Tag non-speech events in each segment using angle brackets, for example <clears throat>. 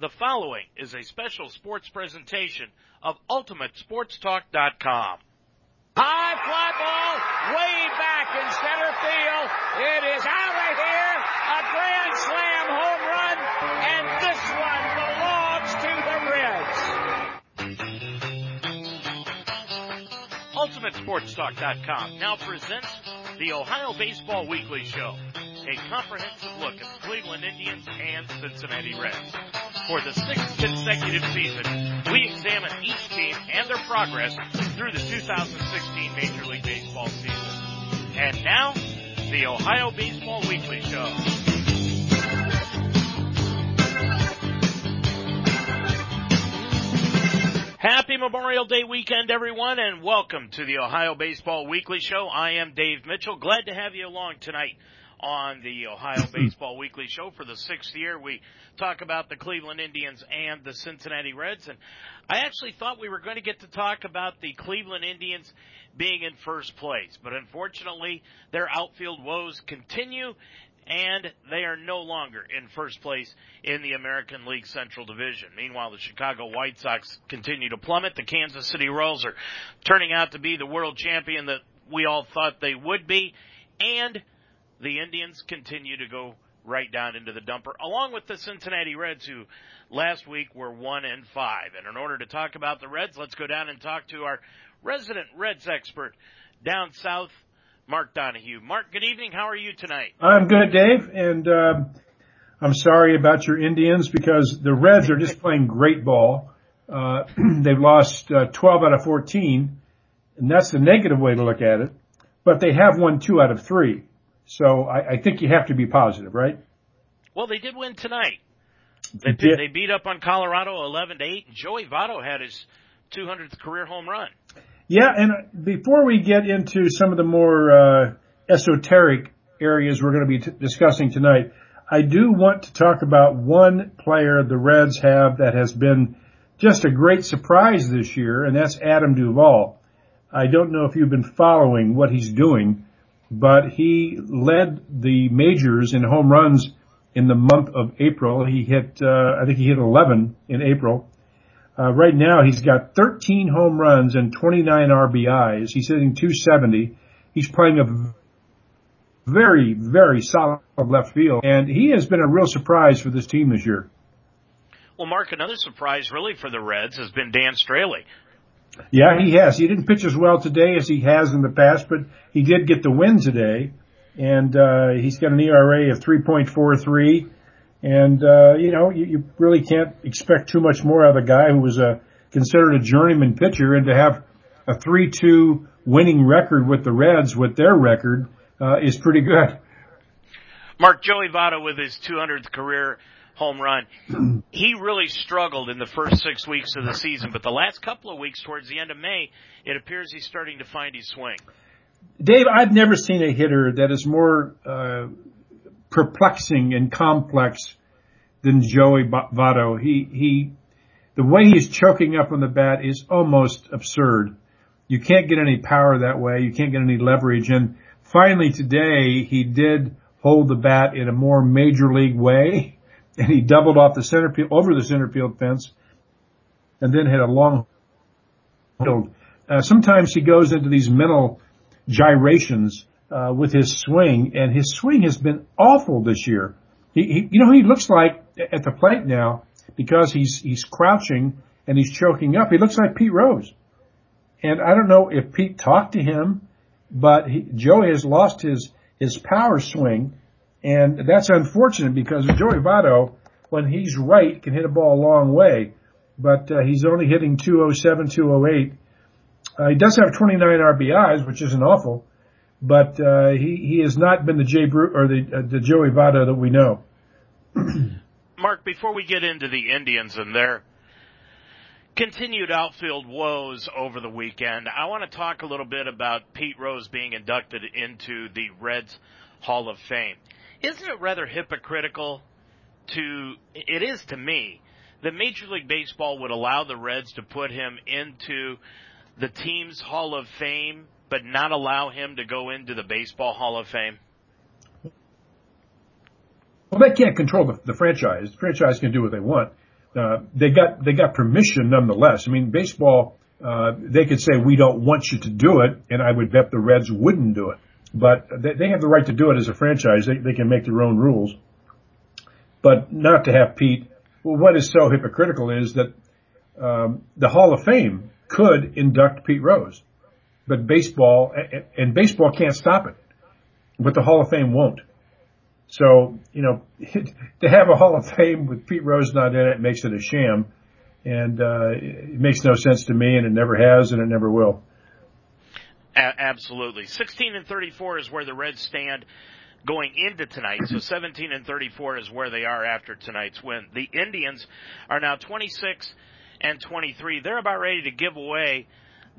The following is a special sports presentation of UltimateSportsTalk.com. High fly ball, way back in center field. It is out of here. A grand slam home run, and this one belongs to the Reds. UltimateSportsTalk.com now presents the Ohio Baseball Weekly Show, a comprehensive look at the Cleveland Indians and Cincinnati Reds. For the sixth consecutive season, we examine each team and their progress through the 2016 Major League Baseball season. And now, the Ohio Baseball Weekly Show. Happy Memorial Day weekend, everyone, and welcome to the Ohio Baseball Weekly Show. I am Dave Mitchell. Glad to have you along tonight on the Ohio <laughs> Baseball Weekly Show for the sixth year. We talk about the Cleveland Indians and the Cincinnati Reds, and I actually thought we were going to get to talk about the Cleveland Indians being in first place, but unfortunately, their outfield woes continue, and they are no longer in first place in the American League Central Division. Meanwhile, the Chicago White Sox continue to plummet. The Kansas City Royals are turning out to be the world champion that we all thought they would be, and the Indians continue to go right down into the dumper, along with the Cincinnati Reds, who last week were one and five. And in order to talk about the Reds, let's go down and talk to our resident Reds expert down south, Mark Donahue. Mark, good evening. How are you tonight? I'm good, Dave, and um, I'm sorry about your Indians because the Reds are just <laughs> playing great ball. Uh, <clears throat> they've lost uh, 12 out of 14, and that's the negative way to look at it. But they have won two out of three, so I, I think you have to be positive, right? Well, they did win tonight. They, did. they beat up on Colorado 11 to 8, and Joey Votto had his 200th career home run. Yeah, and before we get into some of the more uh, esoteric areas we're going to be t- discussing tonight, I do want to talk about one player the Reds have that has been just a great surprise this year, and that's Adam Duvall. I don't know if you've been following what he's doing, but he led the majors in home runs in the month of April. He hit, uh, I think he hit 11 in April. Uh, right now he's got 13 home runs and 29 RBIs. He's hitting 270. He's playing a very, very solid left field and he has been a real surprise for this team this year. Well, Mark, another surprise really for the Reds has been Dan Straily. Yeah, he has. He didn't pitch as well today as he has in the past, but he did get the win today and, uh, he's got an ERA of 3.43 and, uh, you know, you, you really can't expect too much more out of a guy who was a, considered a journeyman pitcher and to have a 3-2 winning record with the Reds with their record, uh, is pretty good. Mark Joey Votto with his 200th career home run. <clears throat> he really struggled in the first six weeks of the season, but the last couple of weeks towards the end of May, it appears he's starting to find his swing. Dave, I've never seen a hitter that is more, uh, perplexing and complex than Joey Votto. He, he, the way he's choking up on the bat is almost absurd. You can't get any power that way. You can't get any leverage. And finally today he did hold the bat in a more major league way and he doubled off the center field, over the center field fence and then hit a long field. Uh, sometimes he goes into these mental gyrations uh, with his swing, and his swing has been awful this year. He, he, you know, he looks like at the plate now because he's he's crouching and he's choking up. He looks like Pete Rose, and I don't know if Pete talked to him, but he, Joey has lost his his power swing, and that's unfortunate because Joey Votto, when he's right, can hit a ball a long way, but uh, he's only hitting 207, 208. Uh, he does have 29 RBIs, which isn't awful but uh, he he has not been the Jay Bru- or the uh, the Joey Votto that we know. <clears throat> Mark, before we get into the Indians and their continued outfield woes over the weekend, I want to talk a little bit about Pete Rose being inducted into the Reds Hall of Fame. Isn't it rather hypocritical to it is to me that Major League Baseball would allow the Reds to put him into the team's Hall of Fame but not allow him to go into the Baseball Hall of Fame? Well, they can't control the, the franchise. The franchise can do what they want. uh, they got they got permission nonetheless. I mean, baseball uh, they could say we don't want you to do it, and I would bet the Reds wouldn't do it. But they, they have the right to do it as a franchise. They, they can make their own rules. But not to have Pete. Well, what is so hypocritical is that um, the Hall of Fame could induct Pete Rose, but baseball and baseball can't stop it. But the Hall of Fame won't. So you know, <laughs> to have a Hall of Fame with Pete Rose not in it makes it a sham, and uh, it makes no sense to me, and it never has, and it never will. A- absolutely, 16 and 34 is where the Reds stand going into tonight. So 17 and 34 is where they are after tonight's win. The Indians are now 26 and 23. They're about ready to give away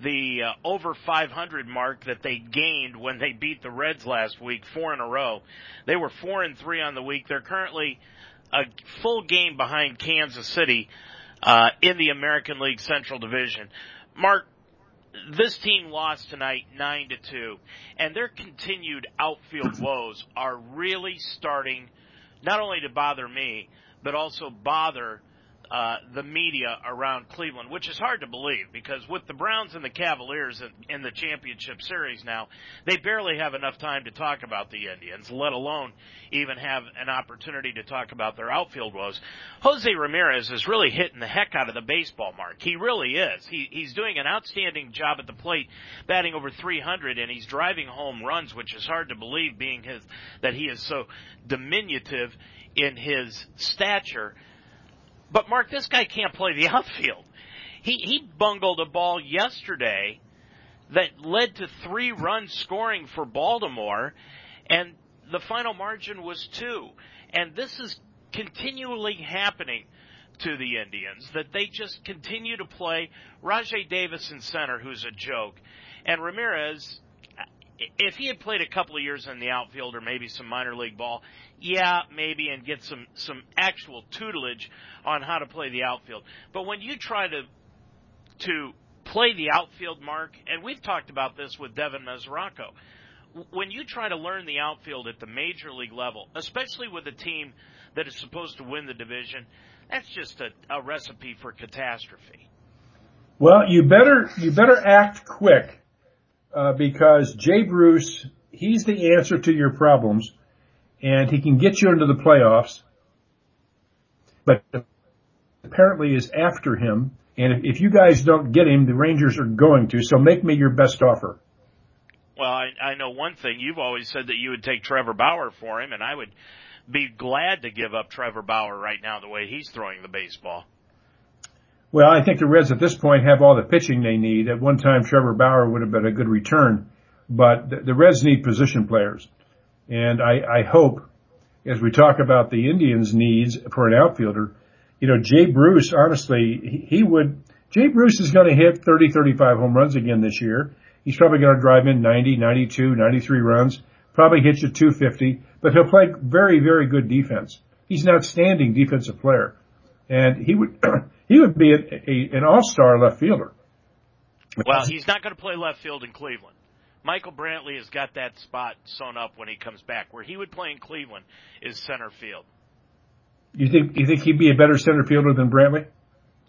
the uh, over 500 mark that they gained when they beat the Reds last week, four in a row. They were four and three on the week. They're currently a full game behind Kansas City uh, in the American League Central Division. Mark, this team lost tonight nine to two, and their continued outfield woes are really starting not only to bother me, but also bother uh, the media around Cleveland, which is hard to believe because with the Browns and the Cavaliers in, in the championship series now, they barely have enough time to talk about the Indians, let alone even have an opportunity to talk about their outfield woes. Jose Ramirez is really hitting the heck out of the baseball mark. He really is. He, he's doing an outstanding job at the plate, batting over 300, and he's driving home runs, which is hard to believe, being his that he is so diminutive in his stature but Mark, this guy can't play the <laughs> outfield. He he bungled a ball yesterday that led to three runs scoring for Baltimore, and the final margin was two. And this is continually happening to the Indians that they just continue to play Rajai Davis in center, who's a joke, and Ramirez. If he had played a couple of years in the outfield or maybe some minor league ball, yeah, maybe, and get some some actual tutelage on how to play the outfield. But when you try to to play the outfield, Mark, and we've talked about this with Devin Mesoraco, when you try to learn the outfield at the major league level, especially with a team that is supposed to win the division, that's just a, a recipe for catastrophe. Well, you better you better act quick uh, because Jay Bruce, he's the answer to your problems and he can get you into the playoffs, but apparently is after him. And if you guys don't get him, the Rangers are going to. So make me your best offer. Well, I, I know one thing. You've always said that you would take Trevor Bauer for him, and I would be glad to give up Trevor Bauer right now the way he's throwing the baseball. Well, I think the Reds at this point have all the pitching they need. At one time, Trevor Bauer would have been a good return, but the, the Reds need position players. And I, I hope as we talk about the Indians' needs for an outfielder, you know, Jay Bruce, honestly, he, he would, Jay Bruce is going to hit 30, 35 home runs again this year. He's probably going to drive in 90, 92, 93 runs, probably hit you 250, but he'll play very, very good defense. He's an outstanding defensive player. And he would, <clears throat> he would be a, a, an all-star left fielder. Well, he's not going to play left field in Cleveland. Michael Brantley has got that spot sewn up when he comes back. Where he would play in Cleveland is center field. You think you think he'd be a better center fielder than Brantley?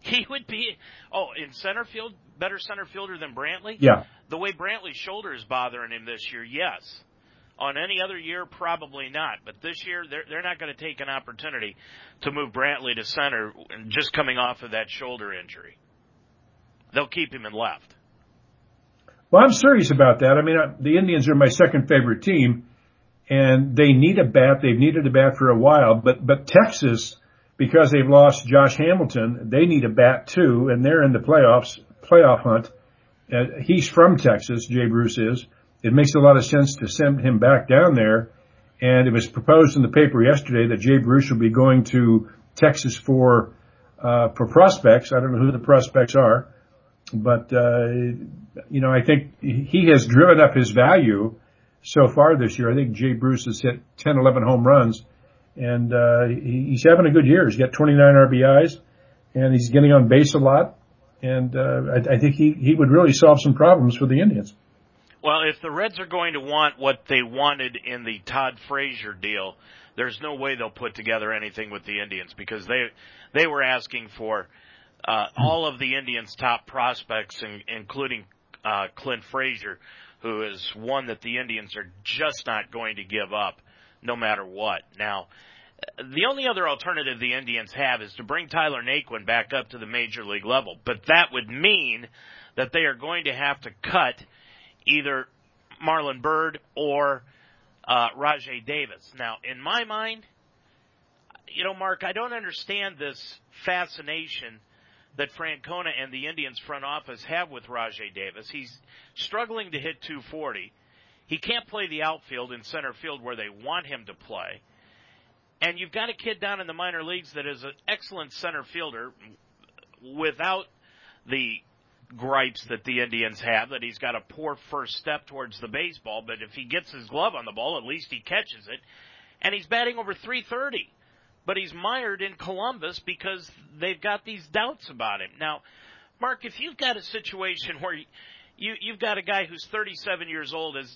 He would be. Oh, in center field, better center fielder than Brantley. Yeah. The way Brantley's shoulder is bothering him this year, yes. On any other year, probably not. But this year, they're they're not going to take an opportunity to move Brantley to center, just coming off of that shoulder injury. They'll keep him in left. Well, I'm serious about that. I mean, uh, the Indians are my second favorite team, and they need a bat. They've needed a bat for a while, but but Texas, because they've lost Josh Hamilton, they need a bat too, and they're in the playoffs playoff hunt. Uh, he's from Texas, Jay Bruce is. It makes a lot of sense to send him back down there. And it was proposed in the paper yesterday that Jay Bruce will be going to Texas for uh, for prospects. I don't know who the prospects are but uh, you know, I think he has driven up his value so far this year. I think Jay Bruce has hit 10, 11 home runs, and uh, he's having a good year. He's got 29 RBIs, and he's getting on base a lot. And uh, I, I think he he would really solve some problems for the Indians. Well, if the Reds are going to want what they wanted in the Todd Frazier deal, there's no way they'll put together anything with the Indians because they they were asking for uh, all of the Indians' top prospects, in, including uh, Clint Frazier, who is one that the Indians are just not going to give up, no matter what. Now, the only other alternative the Indians have is to bring Tyler Naquin back up to the major league level, but that would mean that they are going to have to cut either Marlon Byrd or uh, Rajai Davis. Now, in my mind, you know, Mark, I don't understand this fascination that Francona and the Indians front office have with Rajai Davis. He's struggling to hit 240. He can't play the outfield in center field where they want him to play. And you've got a kid down in the minor leagues that is an excellent center fielder without the gripes that the Indians have that he's got a poor first step towards the baseball, but if he gets his glove on the ball, at least he catches it. And he's batting over 330. But he's mired in Columbus because they've got these doubts about him. Now, Mark, if you've got a situation where you, you you've got a guy who's 37 years old has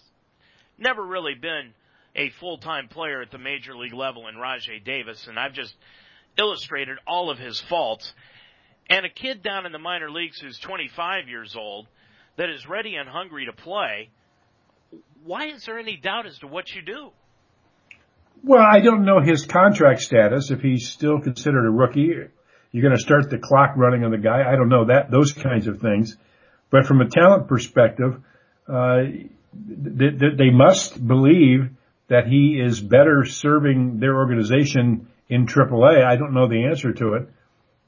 never really been a full-time player at the major league level in Rajai Davis, and I've just illustrated all of his faults. And a kid down in the minor leagues who's 25 years old that is ready and hungry to play, why is there any doubt as to what you do? Well, I don't know his contract status. If he's still considered a rookie, you're going to start the clock running on the guy. I don't know that those kinds of things. But from a talent perspective, uh, they, they must believe that he is better serving their organization in AAA. I don't know the answer to it,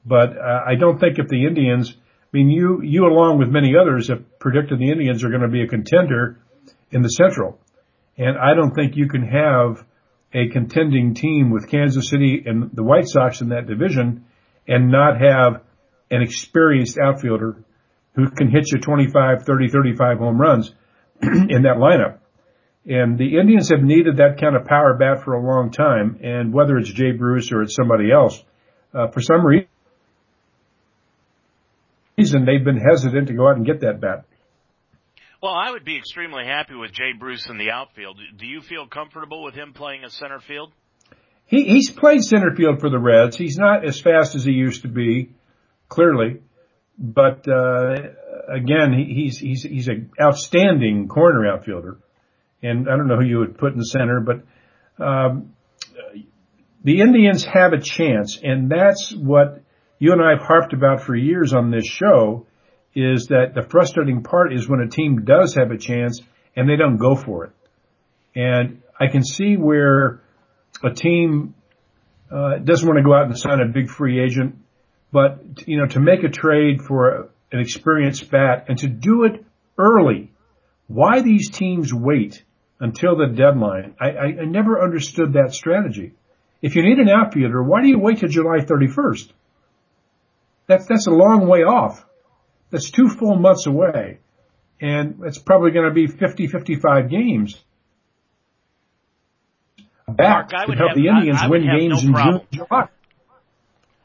but uh, I don't think if the Indians, I mean, you, you along with many others have predicted the Indians are going to be a contender in the Central. And I don't think you can have a contending team with Kansas City and the White Sox in that division and not have an experienced outfielder who can hit you 25, 30, 35 home runs <clears throat> in that lineup. And the Indians have needed that kind of power bat for a long time. And whether it's Jay Bruce or it's somebody else, uh, for some reason, they've been hesitant to go out and get that bat. Well, I would be extremely happy with Jay Bruce in the outfield. Do you feel comfortable with him playing a center field? He, he's played center field for the Reds. He's not as fast as he used to be, clearly, but uh, again, he, he's he's he's an outstanding corner outfielder and I don't know who you would put in center, but um, the Indians have a chance, and that's what you and I have harped about for years on this show. Is that the frustrating part is when a team does have a chance and they don't go for it. And I can see where a team uh, doesn't want to go out and sign a big free agent, but you know to make a trade for an experienced bat and to do it early. Why these teams wait until the deadline. I, I, I never understood that strategy. If you need an outfielder, why do you wait till July 31st? That's, that's a long way off. That's two full months away. And it's probably going to be 50, 55 games. Back Mark, to help have, the Indians I, I win games no in problem. June, July.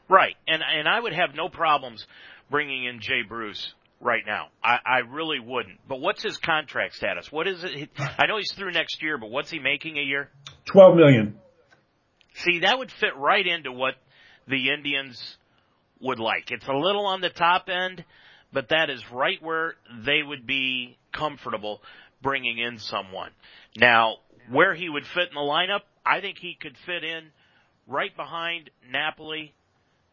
Right. And, and I would have no problems bringing in Jay Bruce right now. I, I really wouldn't. But what's his contract status? What is it? I know he's through next year, but what's he making a year? Twelve million. See, that would fit right into what the Indians would like. It's a little on the top end, but that is right where they would be comfortable bringing in someone. Now, where he would fit in the lineup, I think he could fit in right behind Napoli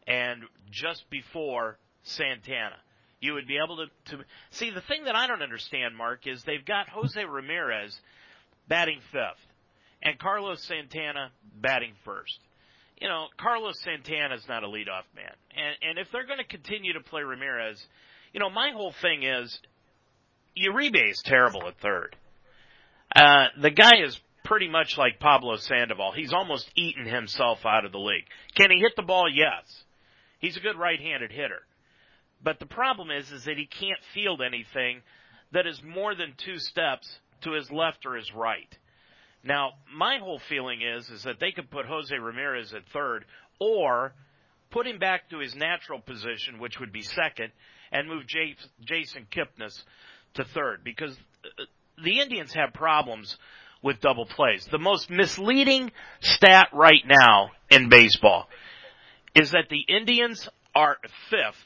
and just before Santana you would be able to, to see the thing that I don't understand, Mark, is they've got Jose Ramirez batting fifth and Carlos Santana batting first. You know, Carlos Santana is not a leadoff man, and and if they're going to continue to play Ramirez, you know, my whole thing is Uribe is terrible at third. Uh, the guy is pretty much like Pablo Sandoval. He's almost eaten himself out of the league. Can he hit the ball? Yes. He's a good right-handed hitter. But the problem is, is that he can't field anything that is more than two steps to his left or his right. Now, my whole feeling is, is that they could put Jose Ramirez at third or put him back to his natural position, which would be second, and move Jason Kipnis to third because uh, the Indians have problems with double plays. The most misleading stat right now in baseball is that the Indians are fifth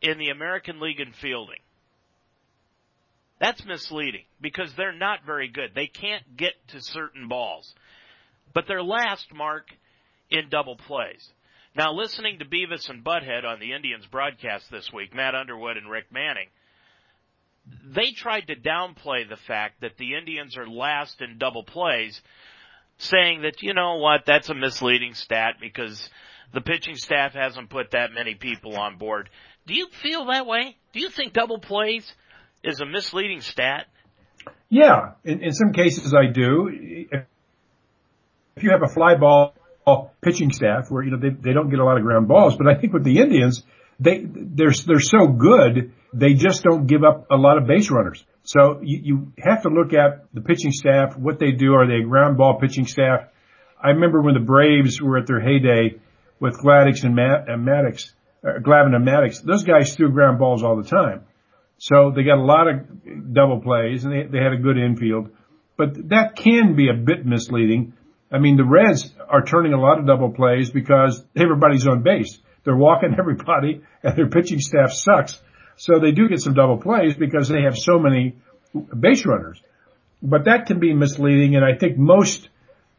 in the American League in fielding. That's misleading because they're not very good. They can't get to certain balls. But they're last, Mark, in double plays. Now listening to Beavis and Butthead on the Indians broadcast this week, Matt Underwood and Rick Manning, they tried to downplay the fact that the Indians are last in double plays, saying that, you know what, that's a misleading stat because the pitching staff hasn't put that many people on board. Do you feel that way? Do you think double plays is a misleading stat? Yeah, in, in some cases I do. If you have a fly ball pitching staff where, you know, they, they don't get a lot of ground balls, but I think with the Indians, they, they're, they're so good, they just don't give up a lot of base runners. So you, you have to look at the pitching staff, what they do. Are they a ground ball pitching staff? I remember when the Braves were at their heyday with Gladix and, Matt, and Maddux, uh, Glavine and Maddux, those guys threw ground balls all the time. So they got a lot of double plays and they, they had a good infield, but that can be a bit misleading. I mean, the Reds are turning a lot of double plays because everybody's on base. They're walking <laughs> everybody and their pitching staff sucks. So they do get some double plays because they have so many base runners. But that can be misleading and I think most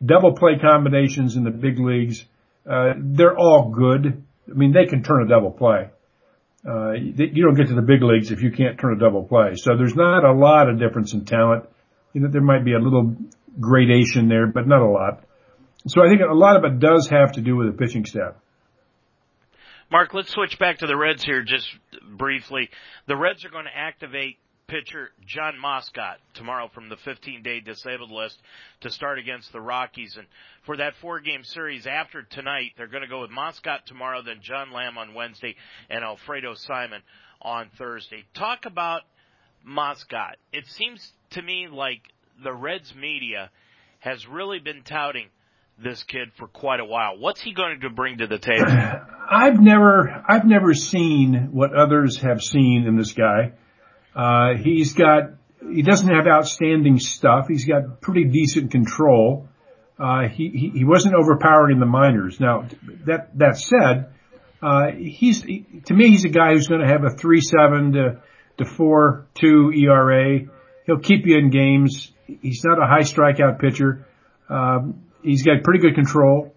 double play combinations in the big leagues, uh, they're all good. I mean, they can turn a double play. Uh, you don't get to the big leagues if you can't turn a double play. So there's not a lot of difference in talent. You know, there might be a little gradation there, but not a lot. So I think a lot of it does have to do with the pitching staff. Mark, let's switch back to the Reds here just briefly. The Reds are going to activate pitcher Jon Moscot tomorrow from the 15 day disabled list to start against the Rockies. And for that four game series after tonight, they're going to go with Moscot tomorrow, then John Lamb on Wednesday, and Alfredo Simon on Thursday. Talk about Moscot. It seems to me like the Reds media has really been touting this kid for quite a while. What's he going to bring to the table? <clears throat> I've never, I've never seen what others have seen in this guy. Uh, he's got, he doesn't have outstanding stuff. He's got pretty decent control. Uh, he, he, he wasn't overpowered in the minors. Now, that, that said, uh, he's, he, to me, he's a guy who's going to have a 3-7 to, to 4-2 ERA. He'll keep you in games. He's not a high strikeout pitcher. Um, he's got pretty good control,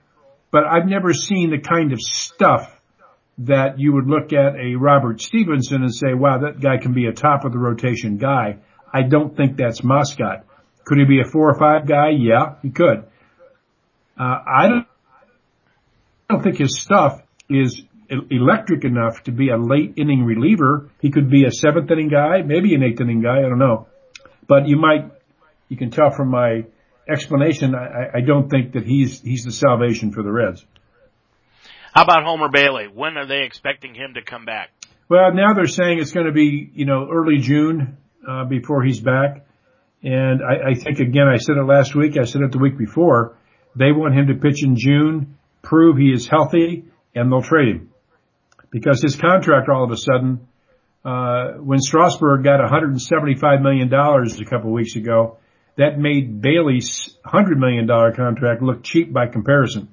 but I've never seen the kind of stuff that you would look at a Robert Stephenson and say, wow, that guy can be a top of the rotation guy. I don't think that's Moscot. Could he be a four or five guy? Yeah, he could. Uh, I don't, I don't think his stuff is electric enough to be a late inning reliever. He could be a seventh inning guy, maybe an eighth inning guy. I don't know, but you might, you can tell from my explanation. I, I don't think that he's, he's the salvation for the Reds. How about Homer Bailey? When are they expecting him to come back? Well, now they're saying it's going to be, you know, early June, uh, before he's back. And I, I think again, I said it last week, I said it the week before, they want him to pitch in June, prove he is healthy, and they'll trade him. Because his contract all of a sudden, uh, when Strasburg got $175 million a couple weeks ago, that made Bailey's $100 million contract look cheap by comparison.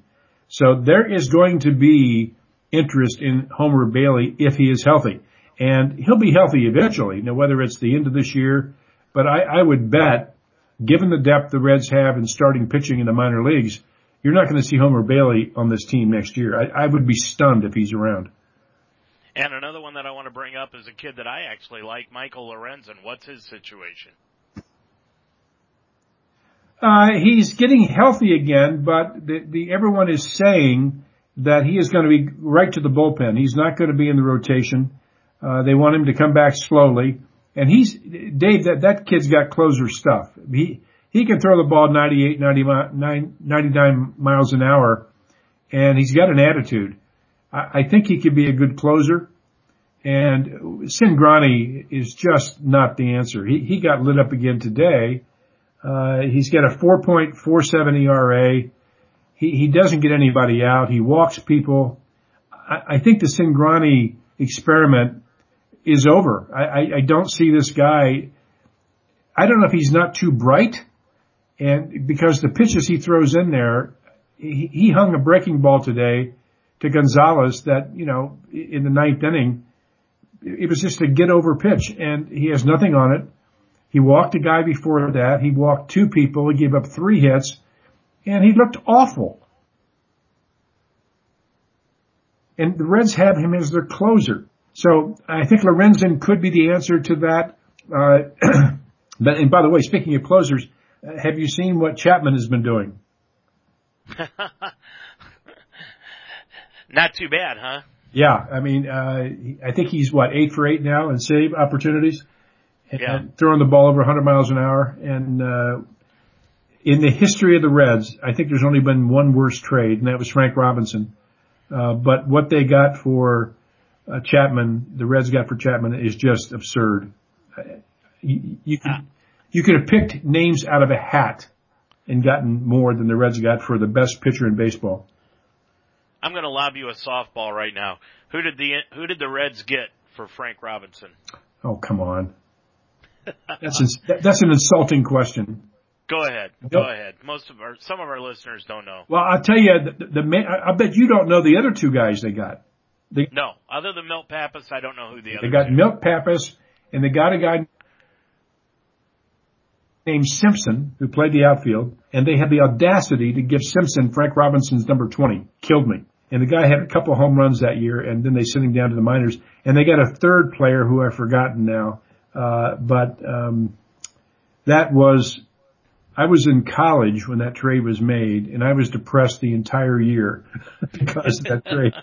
So there is going to be interest in Homer Bailey if he is healthy. And he'll be healthy eventually. Now, whether it's the end of this year, but I, I would bet, given the depth the Reds have in starting pitching in the minor leagues, you're not going to see Homer Bailey on this team next year. I, I would be stunned if he's around. And another one that I want to bring up is a kid that I actually like, Michael Lorenzen. What's his situation? Uh, he's getting healthy again, but the, the, everyone is saying that he is going to be right to the bullpen. He's not going to be in the rotation. Uh, they want him to come back slowly. And he's, Dave, that, that kid's got closer stuff. He, he can throw the ball 98, 99, 99 miles an hour and he's got an attitude. I, I think he could be a good closer. And Cingrani is just not the answer. He, he got lit up again today uh, he's got a 4.47 ERA. He, he doesn't get anybody out. He walks people. I, I think the Cingrani experiment is over. I, I, I don't see this guy. I don't know if he's not too bright, And because the pitches he throws in there, he, he hung a breaking ball today to Gonzalez that, you know, in the ninth inning, it was just a get over pitch and he has nothing on it. He walked a guy before that. He walked two people. He gave up three hits and he looked awful. And the Reds have him as their closer. So I think Lorenzen could be the answer to that. Uh, <clears throat> but, and by the way, speaking of closers, have you seen what Chapman has been doing? <laughs> Not too bad, huh? Yeah, I mean, uh, I think he's what eight for eight now in save opportunities, and Yeah. throwing the ball over 100 miles an hour. And uh, in the history of the Reds, I think there's only been one worse trade, and that was Frank Robinson. Uh, but what they got for uh, Chapman, the Reds got for Chapman, is just absurd. Uh, You, you could you could have picked names out of a hat and gotten more than the Reds got for the best pitcher in baseball. I'm going to lob you a softball right now. Who did the who did the Reds get for Frank Robinson? Oh, come on. That's ins- that's an insulting question. Go ahead. Go ahead. Most of our some of our listeners don't know. Well, I'll tell you, the, the man, I bet you don't know the other two guys they got. No, other than Milt Pappas, I don't know who the other. They got. Milt Pappas, and they got a guy named Simpson who played the outfield, and they had the audacity to give Simpson Frank Robinson's number 20. Killed me. And the guy had a couple home runs that year, and then they sent him down to the minors. And they got a third player who I've forgotten now. Uh, but, um, that was, I was in college when that trade was made, and I was depressed the entire year <laughs> because of that trade.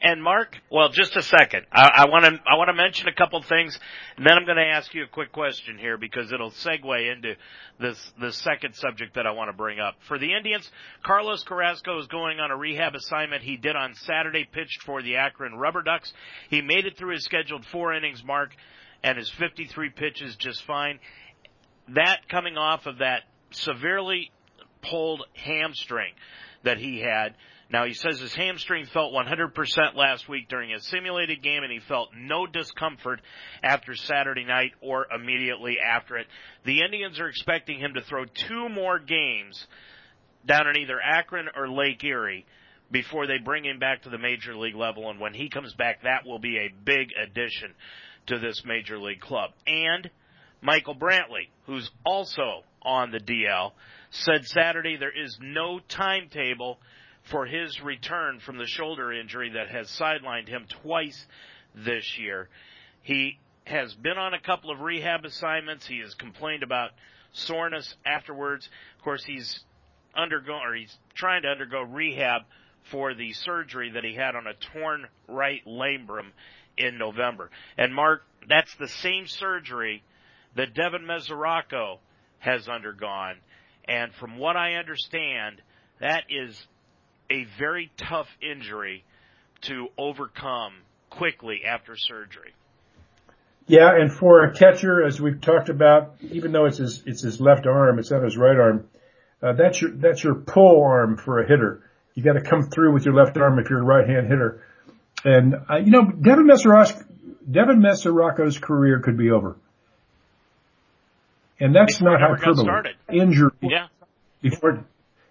And Mark, well, just a second. I want to I want to mention a couple things, and then I'm going to ask you a quick question here because it'll segue into this the second subject that I want to bring up. For the Indians, Carlos Carrasco is going on a rehab assignment. He did on Saturday, pitched for the Akron Rubber Ducks. He made it through his scheduled four innings mark, and his 53 pitches just fine. That coming off of that severely pulled hamstring that he had. Now he says his hamstring felt 100% last week during a simulated game and he felt no discomfort after Saturday night or immediately after it. The Indians are expecting him to throw two more games down in either Akron or Lake Erie before they bring him back to the major league level and when he comes back that will be a big addition to this major league club. And Michael Brantley, who's also on the DL, said Saturday there is no timetable for his return from the shoulder injury that has sidelined him twice this year. He has been on a couple of rehab assignments. He has complained about soreness afterwards. Of course, he's undergoing or he's trying to undergo rehab for the surgery that he had on a torn right labrum in November. And Mark, that's the same surgery that Devin Mesoraco has undergone. And from what I understand, that is a very tough injury to overcome quickly after surgery. Yeah, and for a catcher, as we've talked about, even though it's his it's his left arm, it's not his right arm. Uh, that's your that's your pull arm for a hitter. You got to come through with your left arm if you're a right-hand hitter. And uh, you know, Devin Mesoraco, Devin Mesoraco's career could be over. And that's Before not hyperbole. started. Injury Yeah. before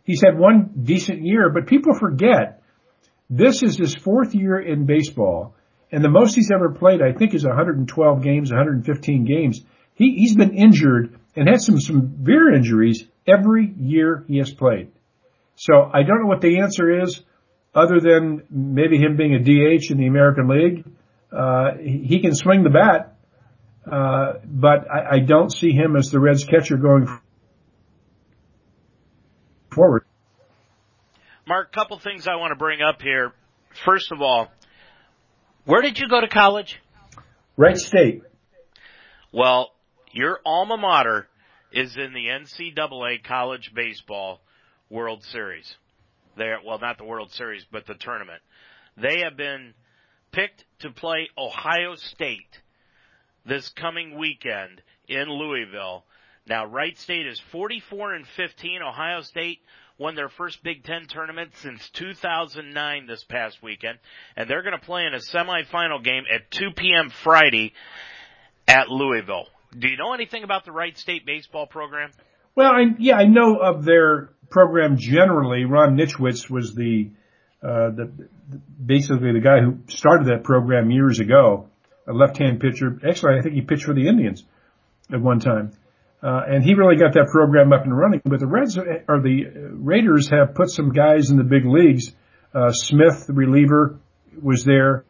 he's had one decent year, but people forget this is his fourth year in baseball, and the most he's ever played, I think, is 112 games, 115 games. He, he's been injured and had some severe injuries every year he has played. So I don't know what the answer is, other than maybe him being a DH in the American League. Uh, he can swing the bat, uh, but I, I don't see him as the Reds catcher going forward. Mark, couple things I want to bring up here. First of all, where did you go to college? Wright State. Well, your alma mater is in the NCAA College Baseball World Series. There, well, not the World Series, but the tournament. They have been picked to play Ohio State this coming weekend in Louisville. Now, Wright State is 44 and 15. Ohio State won their first Big Ten tournament since 2009 this past weekend, and they're going to play in a semifinal game at 2 p.m. Friday at Louisville. Do you know anything about the Wright State baseball program? Well, I, yeah, I know of their program generally. Ron Nischwitz was the, uh, the, basically the guy who started that program years ago, a left-hand pitcher. Actually, I think he pitched for the Indians at one time. Uh, and he really got that program up and running. But the Reds or the Raiders have put some guys in the big leagues. Uh, Smith, the reliever, was there.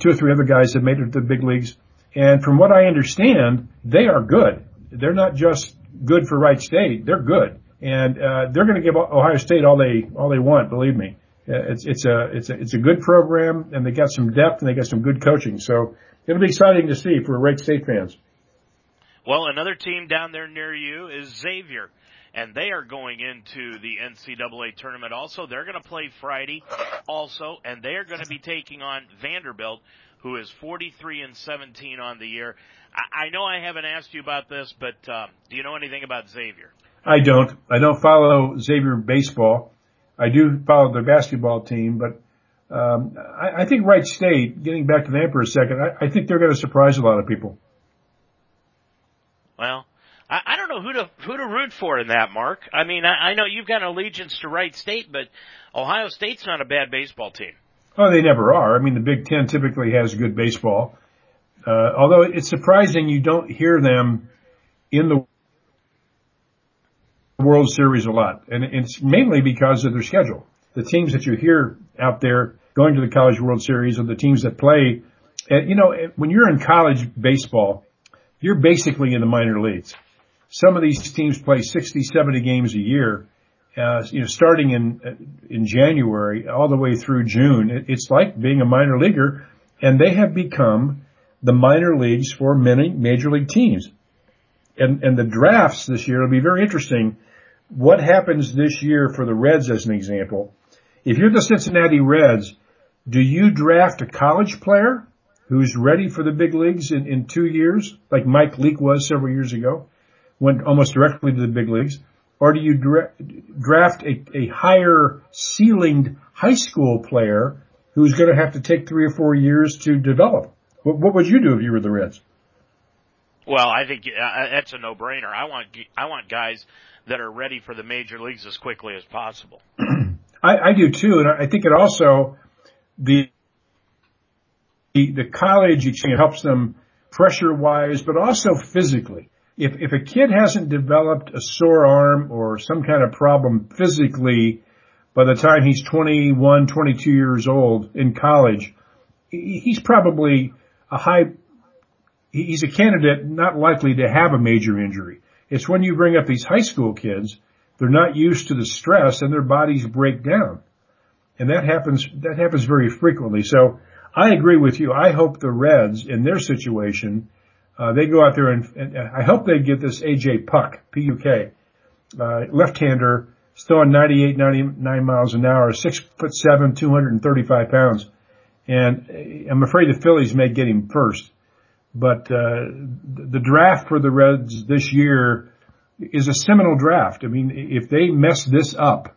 Two or three other guys have made it to the big leagues. And from what I understand, they are good. They're not just good for Wright State. They're good. And, uh, they're going to give Ohio State all they, all they want, believe me. Uh, it's, it's a, it's a, it's a good program and they got some depth and they got some good coaching. So it'll be exciting to see for Wright State fans. Well, another team down there near you is Xavier and they are going into the NCAA tournament also. They're going to play Friday also, and they are going to be taking on Vanderbilt, who is 43 and 17 on the year. I, I know I haven't asked you about this, but uh, do you know anything about Xavier? I don't. I don't follow Xavier baseball. I do follow their basketball team, but um, I, I think Wright State. Getting back to them for a second, I, I think they're going to surprise a lot of people. I, I don't know who to who to root for in that, Mark. I mean, I, I know you've got an allegiance to Wright State, but Ohio State's not a bad baseball team. Oh, they never are. I mean, the Big Ten typically has good baseball. Uh, although it's surprising you don't hear them in the World Series a lot. And it's mainly because of their schedule. The teams that you hear out there going to the College World Series are the teams that play. And, you know, when you're in college baseball, you're basically in the minor leagues. Some of these teams play 60, 70 games a year uh, you know, starting in in January all the way through June. It, it's like being a minor leaguer, and they have become the minor leagues for many major league teams. And and the drafts this year will be very interesting. What happens this year for the Reds, as an example? If you're the Cincinnati Reds, do you draft a college player who's ready for the big leagues in, in two years, like Mike Leake was several years ago, went almost directly to the big leagues? or do you dra- draft a, a higher ceilinged high school player who's going to have to take three or four years to develop? What, what would you do if you were the Reds? Well, I think uh, that's a no-brainer. I want I want guys that are ready for the major leagues as quickly as possible. <clears throat> I, I do too, and I think it also the the, the college exchange helps them pressure wise, but also physically if, if a kid hasn't developed a sore arm or some kind of problem physically by the time he's 21, 22 years old in college, he's probably a high, he's a candidate not likely to have a major injury. It's when you bring up these high school kids, they're not used to the stress and their bodies break down. And that happens, that happens very frequently. So I agree with you. I hope the Reds in their situation uh, they go out there and, and, I hope they get this AJ Puk, P-U-K, uh, left-hander, still on 98, 99 miles an hour, six foot seven, 235 pounds. And uh, I'm afraid the Phillies may get him first. But, uh, the draft for the Reds this year is a seminal draft. I mean, if they mess this up,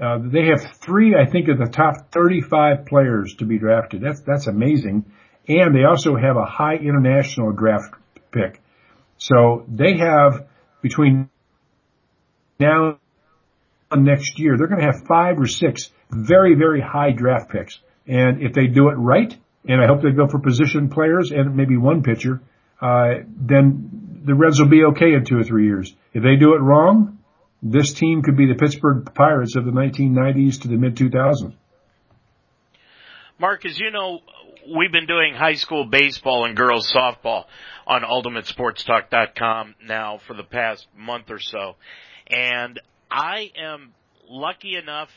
uh, they have three, I think, of the top 35 players to be drafted. That's, that's amazing and they also have a high international draft pick. So they have between now and next year, they're going to have five or six very, very high draft picks. And if they do it right, and I hope they go for position players and maybe one pitcher, uh, then the Reds will be okay in two or three years. If they do it wrong, this team could be the Pittsburgh Pirates of the 1990s to the mid 2000s. Mark, as you know, we've been doing high school baseball and girls softball on ultimatesportstalk.com now for the past month or so. And I am lucky enough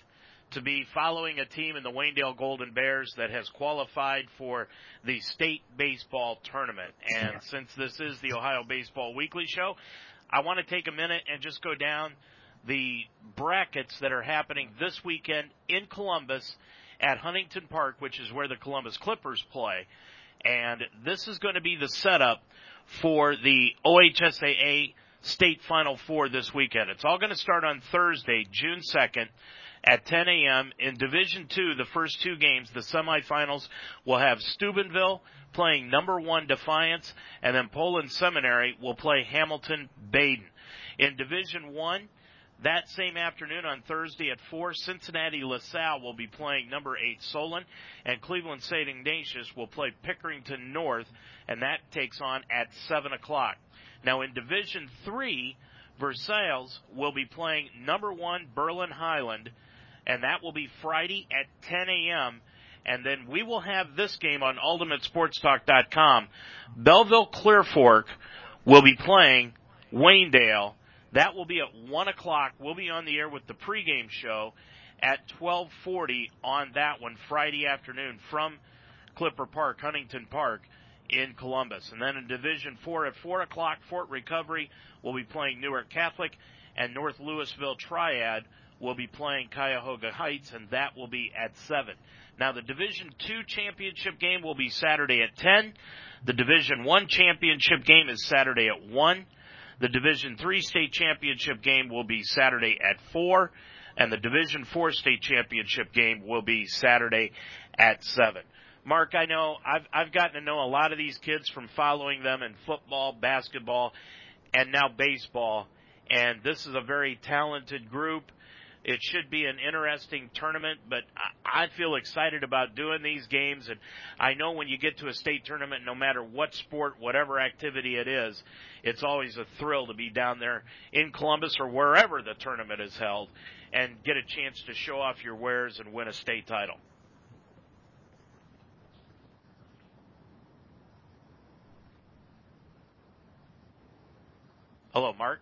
to be following a team in the Waynedale Golden Bears that has qualified for the state baseball tournament. And since this is the Ohio Baseball Weekly Show, I want to take a minute and just go down the brackets that are happening this weekend in Columbus at Huntington Park, which is where the Columbus Clippers play. And this is going to be the setup for the OHSAA State Final Four this weekend. It's all going to start on Thursday, June 2nd at 10 a.m. In Division Two, the first two games, the semifinals, will have Steubenville playing number one Defiance, and then Poland Seminary will play Hamilton Badin. In Division One, that same afternoon on Thursday at 4, Cincinnati LaSalle will be playing number 8 Solon, and Cleveland St. Ignatius will play Pickerington North, and that takes on at 7 o'clock. Now in Division 3, Versailles will be playing number 1 Berlin Hiland, and that will be Friday at 10 a.m. And then we will have this game on UltimateSportsTalk.com. Bellville Clear Fork will be playing Waynedale that will be at 1 o'clock. We'll be on the air with the pregame show at 1240 on that one Friday afternoon from Clipper Park, Huntington Park in Columbus. And then in Division 4 at 4 o'clock, Fort Recovery will be playing Newark Catholic and North Lewisburg Triad will be playing Cuyahoga Heights and that will be at 7. Now the Division 2 championship game will be Saturday at 10. The Division 1 championship game is Saturday at 1. The Division Three state championship game will be Saturday at four, and the Division Four state championship game will be Saturday at seven. Mark, I know I've I've gotten to know a lot of these kids from following them in football, basketball, and now baseball, and this is a very talented group. It should be an interesting tournament, but I feel excited about doing these games. And I know when you get to a state tournament, no matter what sport, whatever activity it is, it's always a thrill to be down there in Columbus or wherever the tournament is held and get a chance to show off your wares and win a state title. Hello, Mark.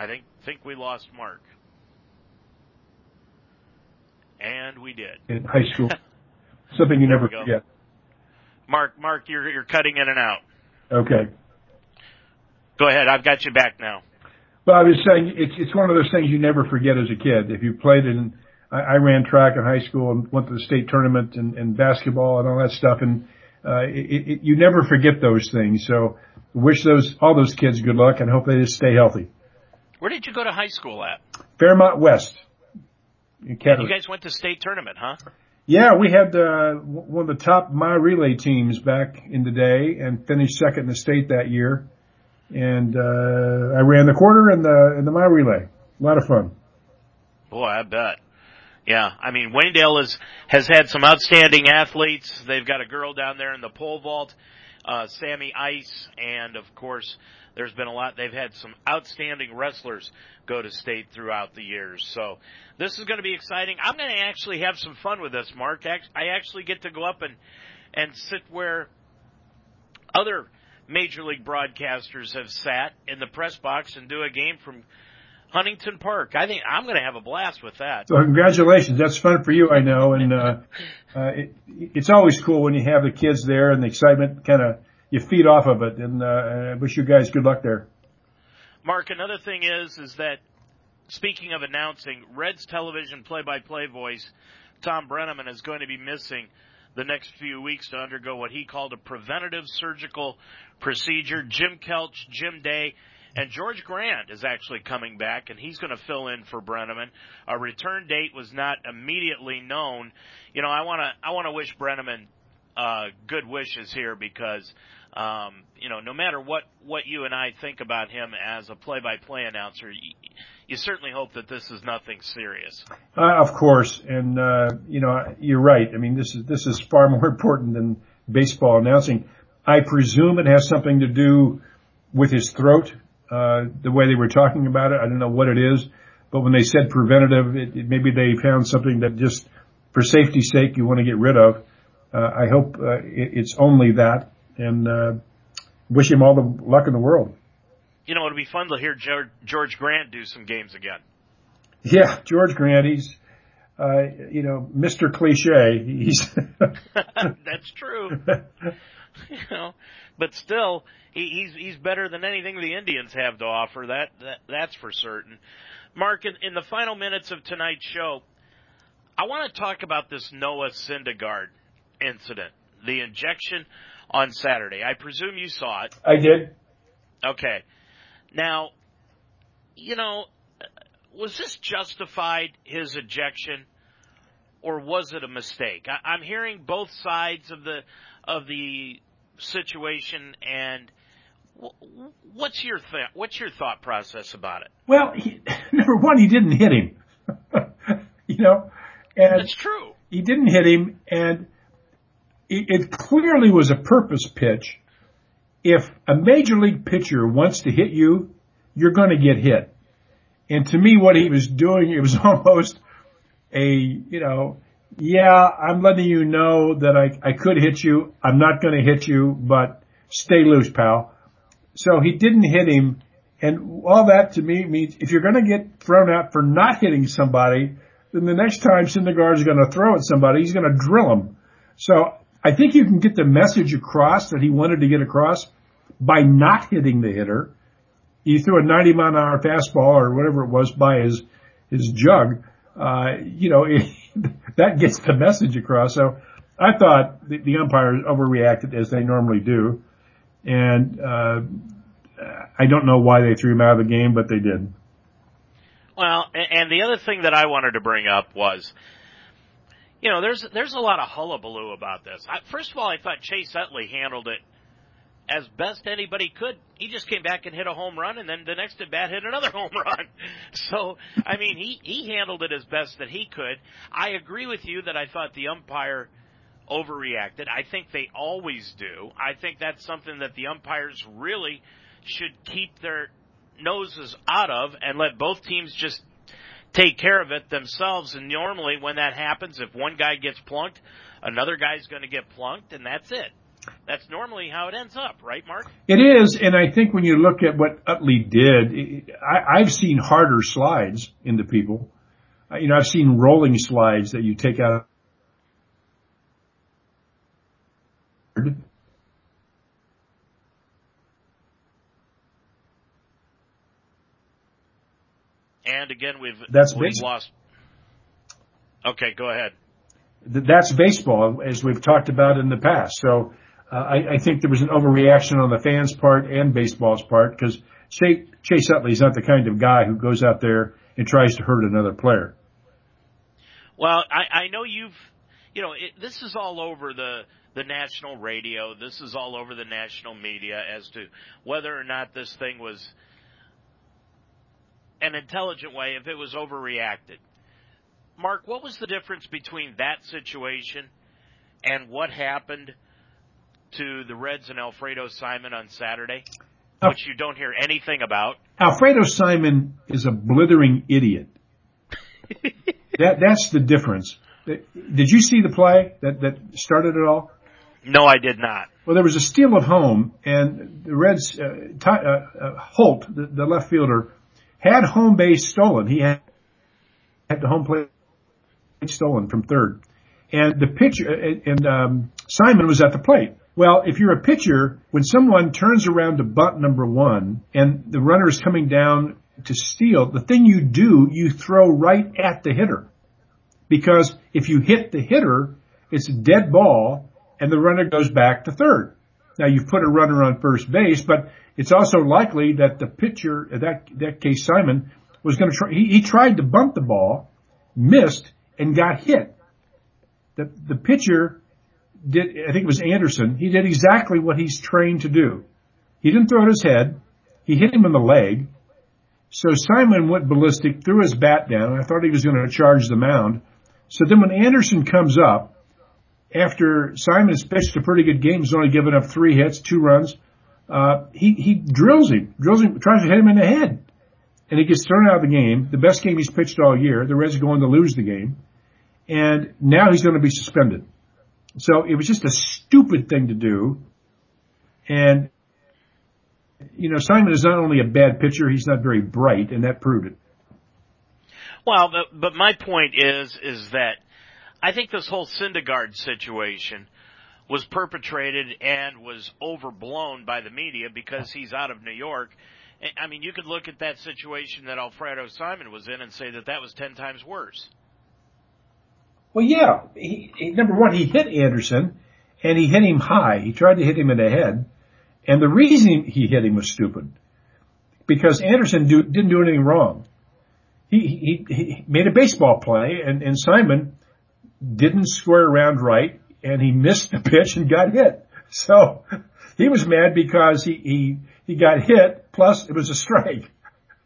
I think think we lost Mark. And we did. In high school. <laughs> Something you never forget. Mark, Mark, you're you're cutting in and out. Okay. Go ahead. I've got you back now. Well, I was saying it's it's one of those things you never forget as a kid. If you played in, I, I ran track in high school and went to the state tournament and, and basketball and all that stuff, and uh, it, it, you never forget those things. So, wish those all those kids good luck and hope they just stay healthy. Where did you go to high school at? Fairmont West. In you guys went to state tournament, huh? Yeah, we had uh, one of the top my relay teams back in the day and finished second in the state that year. And uh, I ran the quarter and the and the my relay. A lot of fun. Boy, I bet. Yeah, I mean Waynedale is has had some outstanding athletes. They've got a girl down there in the pole vault, uh, Sammy Ice, and of course there's been a lot. They've had some outstanding wrestlers go to state throughout the years. So this is going to be exciting. I'm going to actually have some fun with this, Mark. I actually get to go up and and sit where other major league broadcasters have sat in the press box and do a game from Huntington Park. I think I'm going to have a blast with that. So congratulations. That's fun for you, I know. And, uh, <laughs> uh, it, it's always cool when you have the kids there and the excitement kind of you feed off of it. And uh, I wish you guys good luck there. Mark, another thing is is that speaking of announcing, Reds television play-by-play voice Thom Brennaman is going to be missing the next few weeks to undergo what he called a preventative surgical procedure. Jim Kelch, Jim Day, and George Grande is actually coming back, and he's going to fill in for Brennaman. A return date was not immediately known. You know, I want to I want to wish Brennaman uh, good wishes here because um, you know, no matter what what you and I think about him as a play-by-play announcer, you, you certainly hope that this is nothing serious. Uh, of course, and uh, you know, you're right. I mean, this is this is far <laughs> more important than baseball announcing. I presume it has something to do with his throat, uh, the way they were talking about it. I don't know what it is, but when they said preventative, it, it, maybe they found something that just for safety's sake you want to get rid of. Uh, I hope uh, it's only that and uh, wish him all the luck in the world. You know, it'll be fun to hear George, George Grande do some games again. Yeah, George Grande, he's, uh, you know, Mr. Cliche. He's <laughs> That's true. <laughs> you know, but still, he, he's he's better than anything the Indians have to offer. That, that that's for certain. Mark, in, in the final minutes of tonight's show, I want to talk about this Noah Syndergaard incident, the injection on Saturday. I presume you saw it. I did. Okay. Now, you know, was this justified his ejection, or was it a mistake? I, I'm hearing both sides of the of the situation, and what's your th- what's your thought process about it? Well, he, <laughs> number one, he didn't hit him. <laughs> you know, and that's true. He didn't hit him, and it, clearly was a purpose pitch. If a major league pitcher wants to hit you, you're going to get hit. And to me, what he was doing, it was <laughs> almost a, you know, yeah, I'm letting you know that I, I could hit you. I'm not going to hit you, but stay loose, pal. So he didn't hit him. And all that to me means if you're going to get thrown out for not hitting somebody, then the next time Syndergaard is going to throw at somebody, he's going to drill him. So I think you can get the message across that he wanted to get across by not hitting the hitter. He threw a 90 mile an hour fastball or whatever it was by his, his jug. Uh, you know, it, <laughs> that gets the message across. So I thought the, the umpires overreacted as they normally do. And, uh, I don't know why they threw him out of the game, but they did. Well, and the other thing that I wanted to bring up was, you know, there's there's a lot of hullabaloo about this. I, first of all, I thought Chase Utley handled it as best anybody could. He just came back and hit a home run, and then the next at bat hit another <laughs> home run. So, I mean, he he handled it as best that he could. I agree with you that I thought the umpire overreacted. I think they always do. I think that's something that the umpires really should keep their noses out of and let both teams just take care of it themselves. And normally when that happens, if one guy gets plunked, another guy's going to get plunked and that's it. That's normally how it ends up, right, Mark? It is, and I think when you look at what Utley did, I, I've seen harder slides into people. You know, I've seen rolling slides that you take out And again, we've that's we've baseball. lost. Okay, go ahead. That's baseball, as we've talked about in the past. So uh, I, I think there was an overreaction on the fans' part and baseball's part because Chase, Chase Utley is not the kind of guy who goes out there and tries to hurt another player. Well, I, I know you've, you know, it, this is all over the the national radio. This is all over the national media as to whether or not this thing was an intelligent way if it was overreacted. Mark, what was the difference between that situation and what happened to the Reds and Alfredo Simon on Saturday, which you don't hear anything about? Alfredo Simon is a blithering idiot. <laughs> that that's the difference. Did you see the play that that started it all? No, I did not. Well, there was a steal of home, and the Reds, uh, Ty, uh, uh, Holt, the, the left fielder, had home base stolen. He had, had the home plate stolen from third. And the pitcher, and, um, Simon was at the plate. Well, if you're a pitcher, when someone turns around to bunt number one and the runner is coming down to steal, the thing you do, you throw right at the hitter. Because if you hit the hitter, it's a dead ball and the runner goes back to third. Now you've put a runner on first base, but it's also likely that the pitcher, that, that case Simon, was going to try, he, he tried to bump the ball, missed, and got hit. The, the pitcher did, I think it was Anderson, he did exactly what he's trained to do. He didn't throw at his head, he hit him in the leg, so Simon went ballistic, threw his bat down, I thought he was going to charge the mound. So then when Anderson comes up, after Simon has pitched a pretty good game, he's only given up three hits, two runs, uh, he, he drills him, drills him, tries to hit him in the head. And he gets thrown out of the game, the best game he's pitched all year. The Reds are going to lose the game. And now he's going to be suspended. So it was just a stupid thing to do. And, you know, Simon is not only a bad pitcher, he's not very bright, and that proved it. Well, but, but my point is, is that I think this whole Syndergaard situation – was perpetrated and was overblown by the media because he's out of New York. I mean, you could look at that situation that Alfredo Simon was in and say that that was 10 times worse. Well, yeah. He, he, number one, he hit Anderson and he hit him high. He tried to hit him in the head. And the reason he hit him was stupid because Anderson do, didn't do anything wrong. he, he, he made a baseball play and, and Simon didn't square around right and he missed the pitch and got hit. So he was mad because he, he, he got hit plus it was a strike.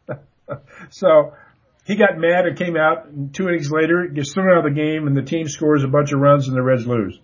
<laughs> so he got mad and came out and two innings later gets thrown out of the game and the team scores a bunch of runs and the Reds lose.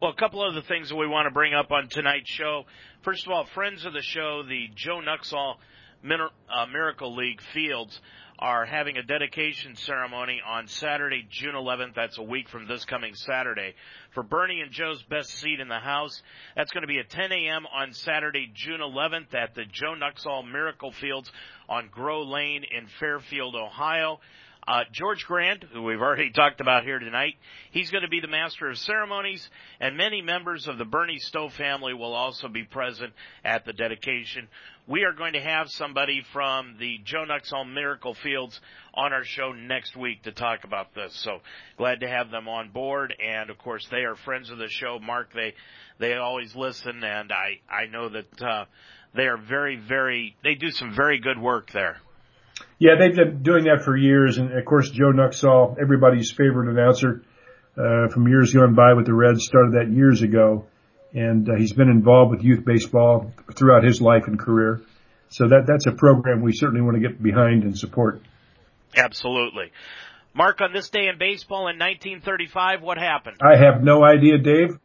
Well, a couple of the things that we want to bring up on tonight's show. First of all, friends of the show, the Joe Nuxhall uh, Miracle League Fields are having a dedication ceremony on Saturday, June 11th. That's a week from this coming Saturday. For Bernie and Joe's best seat in the house, that's going to be at 10 a.m. on Saturday, June 11th at the Joe Nuxhall Miracle Fields on Grow Lane in Fairfield, Ohio. Uh, George Grande, who we've already <laughs> talked about here tonight, he's going to be the master of ceremonies, and many members of the Bernie Stowe family will also be present at the dedication. We are going to have somebody from the Joe Nuxhall Miracle Fields on our show next week to talk about this. So glad to have them on board, and of course they are friends of the show. Mark, they they always listen, and I I know that uh, they are very very they do some very good work there. Yeah, they've been doing that for years, and of course Joe Nuxhall, everybody's favorite announcer uh, from years gone by with the Reds, started that years ago, and uh, he's been involved with youth baseball throughout his life and career. So that that's a program we certainly want to get behind and support. Absolutely. Mark, on this day in baseball in 1935, what happened? I have no idea, Dave.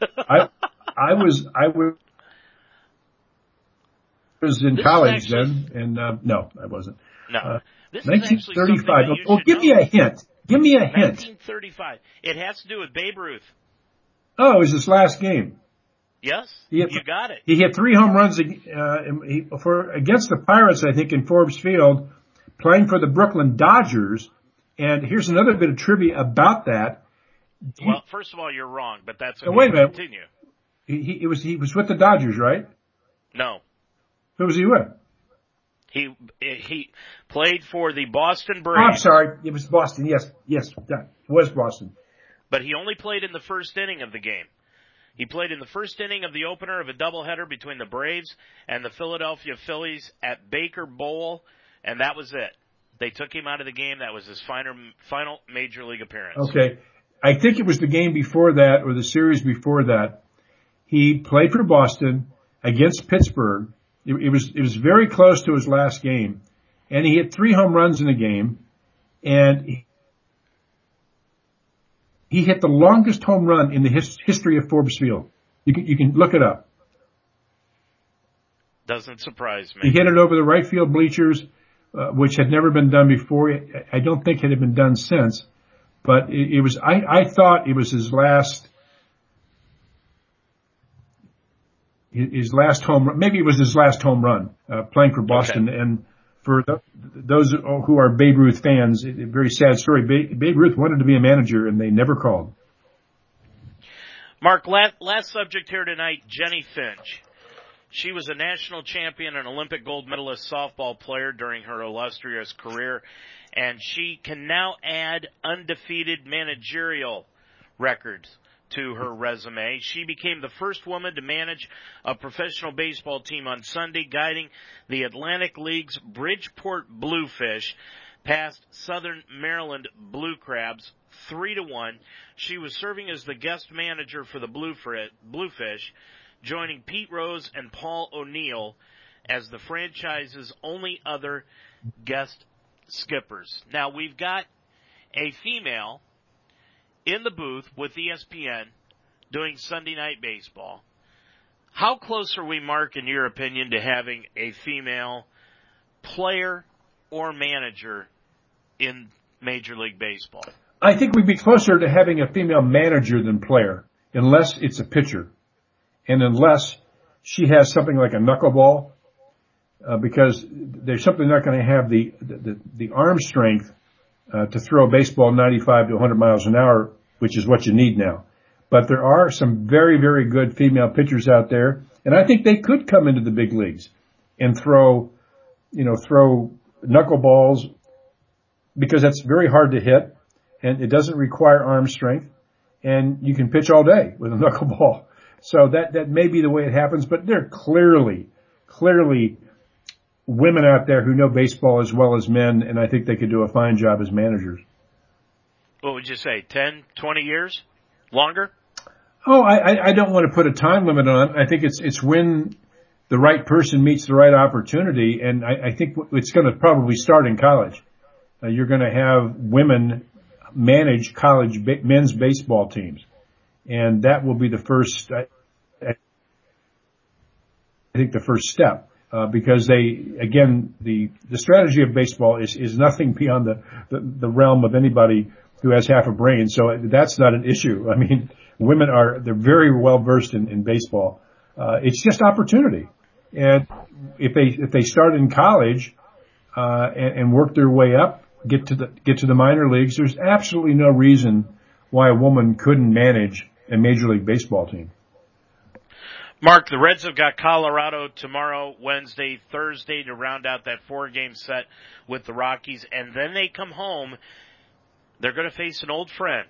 <laughs> I I was I was was in this college actually, then, and uh, no, I wasn't. No. Uh, 1935. Oh, give know. me a hint. Give me a hint. 1935. It has to do with Babe Ruth. Oh, it was his last game. Yes, hit, you got it. He hit three home runs uh, he, for against the Pirates, I think, in Forbes Field, playing for the Brooklyn Dodgers. And here's another bit of trivia about that. Well, first of all, you're wrong, but that's okay. wait a minute. Continue. He, he, was he was with the Dodgers, right? No. Who was he with? He he played for the Boston Braves. Oh, I'm sorry, it was Boston. Yes, yes, that was Boston. But he only played in the first inning of the game. He played in the first inning of the opener of a doubleheader between the Braves and the Philadelphia Phillies at Baker Bowl, and that was it. They took him out of the game. That was his final final major league appearance. Okay, I think it was the game before that or the series before that. He played for Boston against Pittsburgh it, it was it was very close to his last game, and he hit three home runs in the game, and he, hit the longest home run in the his, history of Forbes Field. You can you can look it up. Doesn't surprise me. He hit it over the right field bleachers, uh, which had never been done before. I don't think it had been done since, but it, it was. I I thought it was his last his last home run, maybe it was his last home run, uh, playing for Boston. Okay. And for the, those who are Babe Ruth fans, a very sad story. Babe, Babe Ruth wanted to be a manager and they never called. Mark, last, last subject here tonight, Jennie Finch. She was a national champion and Olympic gold medalist softball player during her illustrious career, and she can now add undefeated managerial records to her resume. She became the first woman to manage a professional baseball team on Sunday, guiding the Atlantic League's Bridgeport Bluefish past Southern Maryland Blue Crabs three to one. She was serving as the guest manager for the Bluefish, joining Pete Rose and Paul O'Neill as the franchise's only other guest skippers. Now we've got a female in the booth with ESPN doing Sunday night baseball. How close are we, Mark, in your opinion, to having a female player or manager in Major League Baseball? I think we'd be closer to having a female manager than player, unless it's a pitcher, and unless she has something like a knuckleball, uh, because they're simply not going to have the, the the arm strength uh, to throw a baseball 95 to 100 miles an hour which is what you need now. But there are some very, very good female pitchers out there, and I think they could come into the big leagues and throw, you know, throw knuckleballs because that's very hard to hit and it doesn't require arm strength and you can pitch all day with a <laughs> knuckleball. So that, that may be the way it happens, but there are clearly, clearly women out there who know baseball as well as men, and I think they could do a fine job as managers. What would you say, 10, 20 years? Longer? Oh, I, I don't want to put a time limit on. I think it's, it's when the right person meets the right opportunity, and I, I think it's going to probably start in college. Uh, you're going to have women manage college ba- men's baseball teams, and that will be the first. I, I think the first step. Uh, because they, again, the, the strategy of baseball is, is nothing beyond the, the, the realm of anybody who has half a brain. So that's not an issue. I mean, women are, they're very well versed in, in baseball. Uh, it's just opportunity. And if they, if they start in college, uh, and, and work their way up, get to the, get to the minor leagues, there's absolutely no reason why a woman couldn't manage a major league baseball team. Mark, the Reds have got Colorado tomorrow, Wednesday, Thursday to round out that four game set with the Rockies, and then they come home. They're going to face an old friend,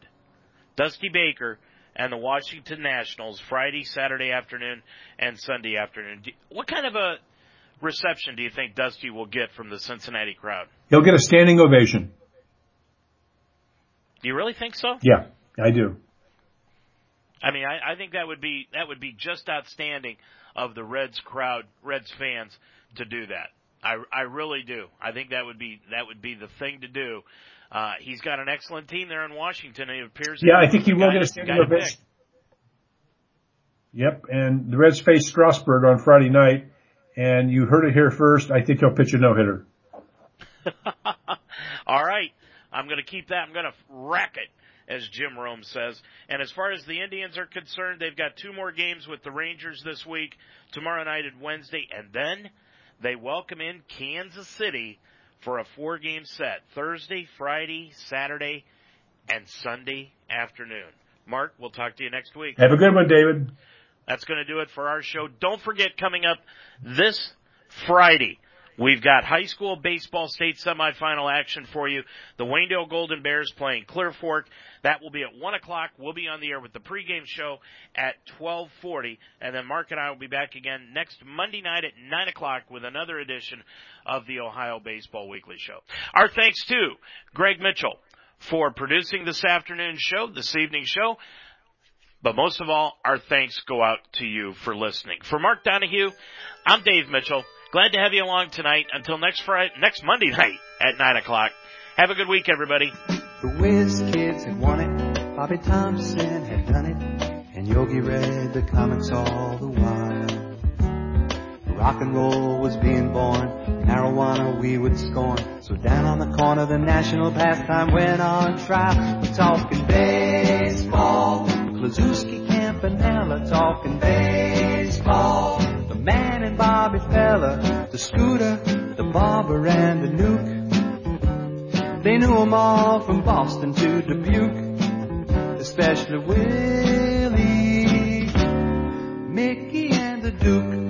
Dusty Baker, and the Washington Nationals Friday, Saturday afternoon, and Sunday afternoon. What kind of a reception do you think Dusty will get from the Cincinnati crowd? He'll get a standing ovation. Do you really think so? Yeah, I do. I mean, I, I think that would be that would be just outstanding of the Reds crowd, Reds fans to do that. I, I really do. I think that would be that would be the thing to do. Uh, he's got an excellent team there in Washington. It appears. Yeah, I think he will get a standing ovation. Yep, and the Reds face Strasburg on Friday night, and you heard it here first. I think he'll pitch a no hitter. <laughs> All right, I'm going to keep that. I'm going to rack it as Jim Rome says. And as far as the Indians are concerned, they've got two more games with the Rangers this week, tomorrow night and Wednesday, and then they welcome in Kansas City for a four game set Thursday, Friday, Saturday, and Sunday afternoon. Mark, we'll talk to you next week. Have a good one, David. That's going to do it for our show. Don't forget coming up this Friday. We've got high school baseball state semifinal action for you. The Waynedale Golden Bears playing Clear Fork. That will be at one o'clock. We'll be on the air with the pregame show at twelve forty, and then Mark and I will be back again next Monday night at nine o'clock with another edition of the Ohio Baseball Weekly Show. Our thanks to Greg Mitchell for producing this afternoon show, this evening show. But most of all, our thanks go out to you for listening. For Mark Donahue, I'm Dave Mitchell. Glad to have you along tonight. Until next Friday, next Monday night at nine o'clock. Have a good week, everybody. The Whiz Kids had won it. Bobby Thomson had done it. And Yogi read the comics all the while. Rock and roll was being born. Marijuana we would scorn. So down on the corner, the national pastime went on trial. We're talking baseball. Kluszewski, Campanella talking baseball. Man and Bobby Feller, the scooter, the barber and the Newk. They knew 'em all from Boston to Dubuque, especially Willie, Mickey and the Duke.